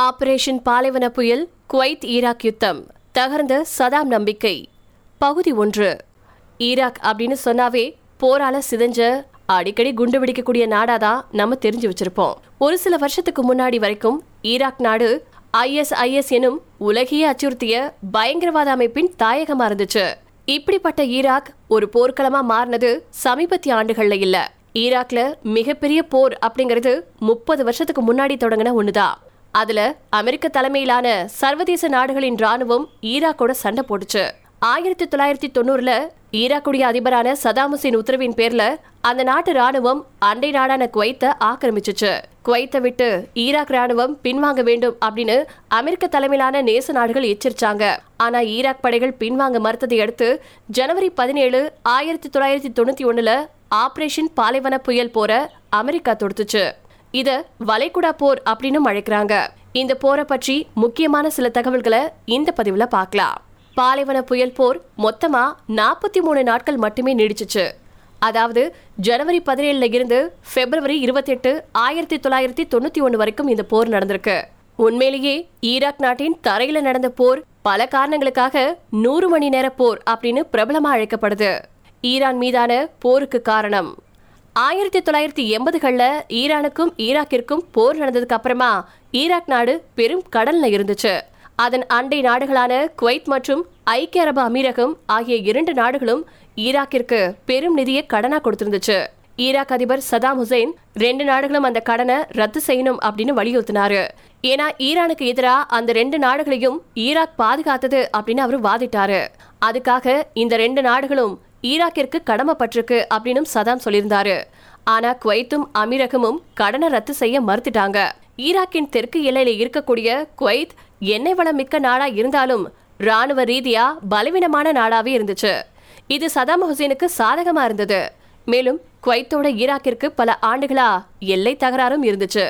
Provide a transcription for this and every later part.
Operation பாலைவன புயல் Kuwait Iraq யுத்தம் தகர்ந்த சதாம் நம்பிக்கை. பகுதி ஒன்று. ஈராக் அப்படின்னு சொன்னாவே போரால சிதஞ்ச அடிக்கடி குண்டு வெடிக்கக்கூடிய நாடாதான் நம்ம தெரிஞ்சு வச்சிருப்போம். ஒரு சில வருஷத்துக்கு முன்னாடி வரைக்கும் ஈராக் நாடு ஐஎஸ்ஐஎஸ் எனும் உலகையே அச்சுறுத்திய பயங்கரவாத அமைப்பின் தாயகமா இருந்துச்சு. இப்படிப்பட்ட ஈராக் ஒரு போர்க்களமா மாறினது சமீபத்திய ஆண்டுகள்ல இல்ல. ஈராக்ல மிகப்பெரிய போர் அப்படிங்கிறது முப்பது வருஷத்துக்கு முன்னாடி தொடங்கின ஒண்ணுதான். அதுல அமெரிக்க தலைமையிலான சர்வதேச நாடுகளின் ராணுவம் ஈராக்கோட சண்டை போட்டுச்சு. ஆயிரத்தி தொள்ளாயிரத்தி தொண்ணூறுல ஈராக்குடைய அதிபரான சதாம் ஹுசேன் உத்தரவின் பேர்ல அந்த நாட்டு ராணுவம் அண்டை நாடான குவைத்தை ஆக்கிரமிச்சுச்சு. குவைத்தை விட்டு ஈராக் ராணுவம் பின்வாங்க வேண்டும் அப்படின்னு அமெரிக்க தலைமையிலான நேச நாடுகள் எச்சரிச்சாங்க. ஆனா ஈராக் படைகள் பின்வாங்க மறுத்ததை அடுத்து ஜனவரி பதினேழு ஆயிரத்தி தொள்ளாயிரத்தி தொண்ணூத்தி ஒண்ணுல ஆபரேஷன் பாலைவன புயல் போற அமெரிக்கா தொடுத்துச்சு. இத வளைகுடா போர் அப்படின்னு அழைக்கிறாங்க. இந்த போரை பற்றி முக்கியமான சில தகவல்களை இந்த பதிவுல பார்க்கலாம். பாலைவன புயல் போர் மொத்தமா நாற்பத்தி மூணு நாட்கள் மட்டுமே நீடிச்சுச்சு. அதாவது ஜனவரி பதினேழுல இருந்து பிப்ரவரி இருபத்தெட்டு ஆயிரத்தி தொள்ளாயிரத்தி தொண்ணூத்தி ஒன்று வரைக்கும் இந்த போர் நடந்திருக்கு. உண்மையிலேயே ஈராக் நாட்டின் தரையில நடந்த போர் பல காரணங்களுக்காக நூறு மணி நேர போர் அப்படின்னு பிரபலமா அழைக்கப்படுது. ஈரான் மீதான போருக்கு காரணம் ஆயிரத்தி தொள்ளாயிரத்தி எண்பதுகளில் ஈரானுக்கும் ஈராக்கிற்கும் போர் நடந்ததுக்கு அப்புறமா ஈராக் நாடு பெரும் கடல்ல இருந்துச்சு. அதன் அண்டை நாடுகளான குவைத் மற்றும் ஐக்கிய அரபு அமீரகம் ஆகிய இரண்டு நாடுகளும் ஈராக்கிற்கு பெரும் நிதியை கடனா கொடுத்திருந்துச்சு. ஈராக் அதிபர் சதாம் ஹுசைன் ரெண்டு நாடுகளும் அந்த கடனை ரத்து செய்யணும் அப்படின்னு வலியுறுத்தினாரு. ஏன்னா ஈரானுக்கு எதிராக அந்த ரெண்டு நாடுகளையும் ஈராக் பாதுகாத்தது அப்படின்னு அவர் வாதிட்டாரு. அதுக்காக இந்த ரெண்டு நாடுகளும் ஈராக்கிற்கு கடமைப்பட்டிருக்கு அப்படின்னு சதாம் சொல்லியிருந்தாரு. ஆனா குவைத்தும் அமீரகமும் கடனை ரத்து செய்ய மறுத்துட்டாங்க. ஈராக்கின் தெற்கு எல்லையில இருக்கக்கூடிய குவைத் எண்ணெய் வளம் மிக்க நாடா இருந்தாலும் ராணுவ ரீதியா பலவீனமான நாடாவே இருந்துச்சு. இது சதாம் ஹுசேனுக்கு சாதகமா இருந்தது. மேலும் குவைத்தோட ஈராக்கிற்கு பல ஆண்டுகளா எல்லை தகராறும் இருந்துச்சு.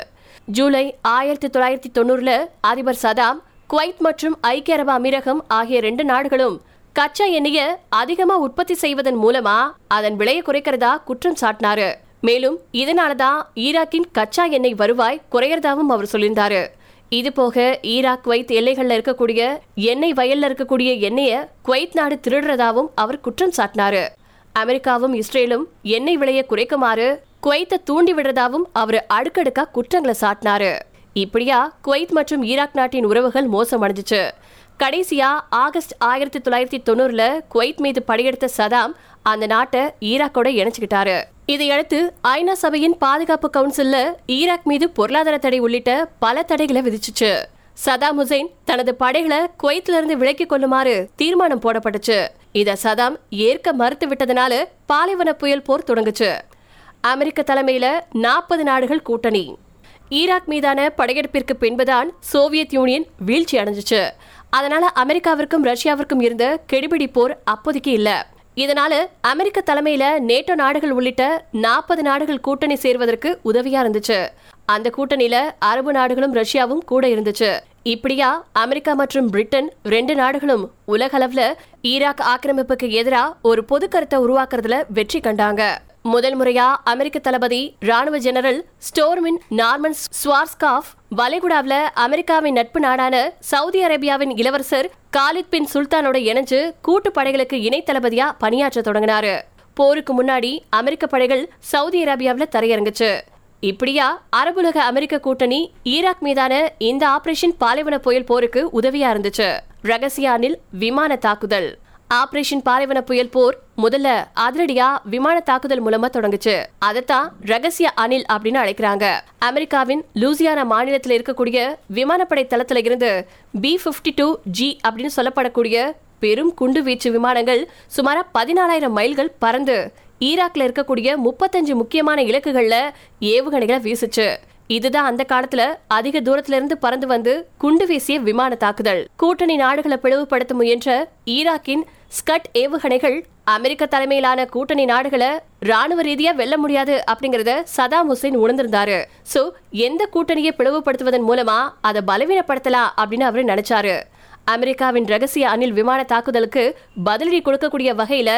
ஜூலை ஆயிரத்தி தொள்ளாயிரத்தி தொண்ணூறுல அதிபர் சதாம் குவைத் மற்றும் ஐக்கிய அரபு அமீரகம் ஆகிய ரெண்டு நாடுகளும் கச்சா எண்ணெயை அதிகமா உற்பத்தி செய்வதன் மூலமா அதன் விலையை குறைக்கிறதா குற்றம் சாட்டினாரு. மேலும் இதனாலதான் ஈராக்கின் கச்சா எண்ணெய் வருவாய் குறையறதாவும் அவர் சொல்லியிருந்தாரு. இது போக ஈராக் குவைத் எல்லைகள்ல இருக்கக்கூடிய எண்ணெய் வயல்ல இருக்கக்கூடிய எண்ணெய குவைத் நாடு திருடுறதாவும் அவர் குற்றம் சாட்டினாரு. அமெரிக்காவும் இஸ்ரேலும் எண்ணெய் விலையை குறைக்குமாறு குவைத்தை தூண்டி விடுறதாவும் அவர் அடுக்கடுக்கா குற்றங்களை சாட்டினாரு. இப்படியா குவைத் மற்றும் ஈராக் நாட்டின் உறவுகள் மோசமடைஞ்சிச்சு. கடைசியா ஆகஸ்ட் ஆயிரத்தி தொள்ளாயிரத்தி தொண்ணூறுல குவைத் மீது படையெடுத்த சதாம் அந்த நாட்டை ஈராக்கோட இணைச்சுக்கிட்டாரு. இதையடுத்து ஐநா சபையின் பாதுகாப்பு கவுன்சில்ல ஈராக் மீது பொருளாதார தடை உள்ளிட்ட பல தடைகளை விதிச்சுச்சு. சதாம் ஹுசைன் தனது படைகளை குவைத்ல இருந்து விலக்கிக் கொள்ளுமாறு தீர்மானம் போடப்பட்டுச்சு. இத சதாம் ஏற்க மறுத்து விட்டதனால பாலைவன புயல் போர் தொடங்குச்சு. அமெரிக்க தலைமையில நாற்பது நாடுகள் கூட்டணி. ஈராக் மீதான படையெடுப்பிற்கு பின்புதான் சோவியத் யூனியன் வீழ்ச்சி அடைஞ்சிச்சு. அதனால அமெரிக்காவிற்கும் ரஷ்யாவிற்கும் இருந்த கெடுபிடி போர் அப்போதைக்கு இல்ல. இதனால அமெரிக்க தலைமையில நேட்டோ நாடுகள் உள்ளிட்ட நாற்பது நாடுகள் கூட்டணி சேர்வதற்கு உதவியா இருந்துச்சு. அந்த கூட்டணியில அரபு நாடுகளும் ரஷ்யாவும் கூட இருந்துச்சு. இப்படியா அமெரிக்கா மற்றும் பிரிட்டன் ரெண்டு நாடுகளும் உலக அளவுல ஈராக் ஆக்கிரமிப்புக்கு எதிராக ஒரு பொது கருத்தை உருவாக்குறதுல வெற்றி கண்டாங்க. முதல் முறையா அமெரிக்க தளபதி ராணுவ ஜெனரல் ஸ்டோர்மின் நார்மன் ஸ்வார்ஸ்காஃப் வளைகுடாவில் அமெரிக்காவின் நட்பு நாடான சவுதி அரேபியாவின் இளவரசர் காலித் பின் சுல்தானோட இணைஞ்சு கூட்டு படைகளுக்கு இணை தளபதியா பணியாற்ற தொடங்கினாரு. போருக்கு முன்னாடி அமெரிக்க படைகள் சவுதி அரேபியாவில் தரையிறங்குச்சு. இப்படியா அரபுலக அமெரிக்க கூட்டணி ஈராக் மீதான இந்த ஆபரேஷன் பாலைவன புயல் போருக்கு உதவியா இருந்துச்சு. ரகசியானில் விமான தாக்குதல். ஆபரேஷன் பாலைவன புயல் போர் முதல்ல அதிரடியா விமான தாக்குதல் மூலமா தொடங்குச்சு. அதைத்தான் ரகசிய அணில் அப்படின்னு அழைக்கிறாங்க. அமெரிக்காவின் லூசியானா மாநிலத்தில் இருக்கக்கூடிய விமானப்படை தளத்துல இருந்து பி பிப்டி டூ ஜி அப்படின்னு சொல்லப்படக்கூடிய பெரும் குண்டு வீச்சு விமானங்கள் சுமாரா பதினாலாயிரம் மைல்கள் பறந்து ஈராக்ல இருக்கக்கூடிய முப்பத்தஞ்சு முக்கியமான இலக்குகள்ல ஏவுகணைகளை வீசுச்சு. இதுதான் அந்த காலத்துல அதிக தூரத்துல இருந்து பறந்து வந்து குண்டு வீசிய விமான தாக்குதல். கூட்டணி நாடுகளை பிளவுபடுத்த முயன்ற ஈராக்கின் ஸ்கட் ஏவுகணைகள் அமெரிக்க தலைமையிலான கூட்டணி நாடுகளை ராணுவ ரீதியா வெல்ல முடியாது அப்படிங்கறத சதாம் ஹுசைன் உணர்ந்திருந்தாரு. சோ எந்த கூட்டணியை பிளவுபடுத்துவதன் மூலமா அதை பலவீனப்படுத்தலாம் அப்படின்னு அவரு நினைச்சாரு. அமெரிக்காவின் ரகசிய அணில் விமான தாக்குதலுக்கு பதிலடி கொடுக்கக்கூடிய வகையில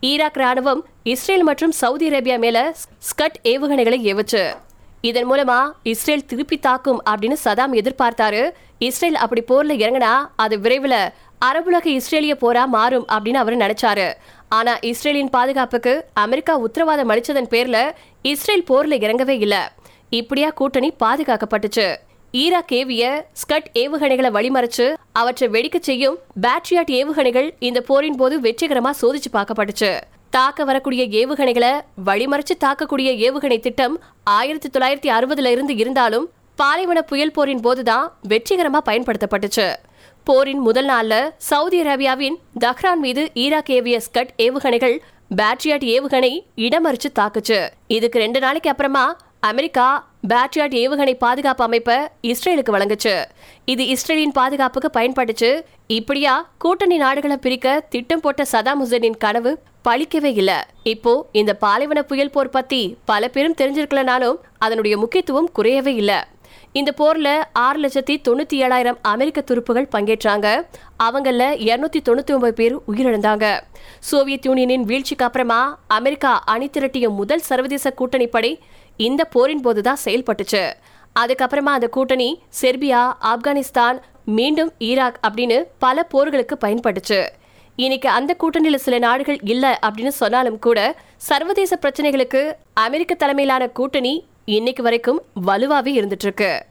ஈராக் ராணுவம் இஸ்ரேல் மற்றும் சவுதி அரேபியா மேல ஸ்கட் ஏவுகணைகளை ஏவுச்சு. இதன் மூலமா இஸ்ரேல் திருப்பி தாக்கும் அப்படின்னு சதாம் எதிர்பார்த்தாரு. இஸ்ரேல் அப்படி போர்ல இறங்கினா அது விரைவில் அரபுலக இஸ்ரேலிய போரா மாறும் அப்படின்னு அவர் நினைச்சாரு. ஆனா இஸ்ரேலின் பாதுகாப்புக்கு அமெரிக்கா உத்தரவாதம் அளிச்சதன் பேர்ல இஸ்ரேல் போர்ல இறங்கவே இல்ல. இப்படியா கூட்டணி பாதுகாக்கப்பட்டுச்சு. ஈராக் ஏவிய ஸ்கட் ஏவுகணைகளை வழிமறைச்சு அவற்றை வெடிக்க செய்யும் பேட்ரியாட் ஏவுகணைகள் இந்த போரின் போது வெற்றிகரமா சோதிச்சு பார்க்கப்பட்டுச்சு. தாக்க வரக்கூடிய ஏவுகணைகளை வழிமறைச்சு தாக்கக்கூடிய ஏவுகணை திட்டம் ஆயிரத்தி தொள்ளாயிரத்தி அறுபதுல இருந்து இருந்தாலும் பாலைவன புயல் போரின் போதுதான் வெற்றிகரமா பயன்படுத்தப்பட்டுச்சு. போரின் முதல் நாள்ல சவுதி அரேபியாவின் தஹ்ரான் மீது ஈராக் ஏவிய ஸ்கட் ஏவுகணைகள் பேட்ரியாட் ஏவுகணை இடமறிச்சு தாக்குச்சு. இதுக்கு ரெண்டு நாளைக்கு அப்புறமா அமெரிக்கா பேட்ரியாட் ஏவுகணை பாதுகாப்பு அமைப்பை இஸ்ரேலுக்கு வழங்குச்சு. இது இஸ்ரேலின் பாதுகாப்புக்கு பயன்பட்டுச்சு. இப்படியா கூட்டணி நாடுகளை பிரிக்க திட்டம் போட்ட சதாம் ஹுசேனின் கனவு பழிக்கவே இல்ல. இப்போ இந்த பாலைவன புயல் போர் பத்தி பல பேரும் தெரிஞ்சிருக்கலனாலும் அதனுடைய முக்கியத்துவம் குறையவே இல்லை. இந்த போர்ல ஆறு லட்சத்தி தொண்ணூத்தி ஏழாயிரம் அமெரிக்க துருப்புகள் பங்கேற்றாங்க. அவங்கள இருநூத்தி தொண்ணூத்தி ஒன்பது பேர் உயிரிழந்தாங்க. சோவியத் யூனியனின் வீழ்ச்சிக்கு அப்புறமா அமெரிக்கா அணி திரட்டிய முதல் சர்வதேச கூட்டணி படை இந்த போரின் போதுதான் செயல்பட்டுச்சு. அதுக்கப்புறமா அந்த கூட்டணி செர்பியா ஆப்கானிஸ்தான் மீண்டும் ஈராக் அப்படின்னு பல போர்களுக்கு பயன்பட்டுச்சு. இன்னைக்கு அந்த கூட்டணியில சில நாடுகள் இல்ல அப்படின்னு சொன்னாலும் கூட சர்வதேச பிரச்சனைகளுக்கு அமெரிக்க தலைமையிலான கூட்டணி இன்னைக்கு வரைக்கும் வலுவாவே இருந்துட்டு இருக்கு.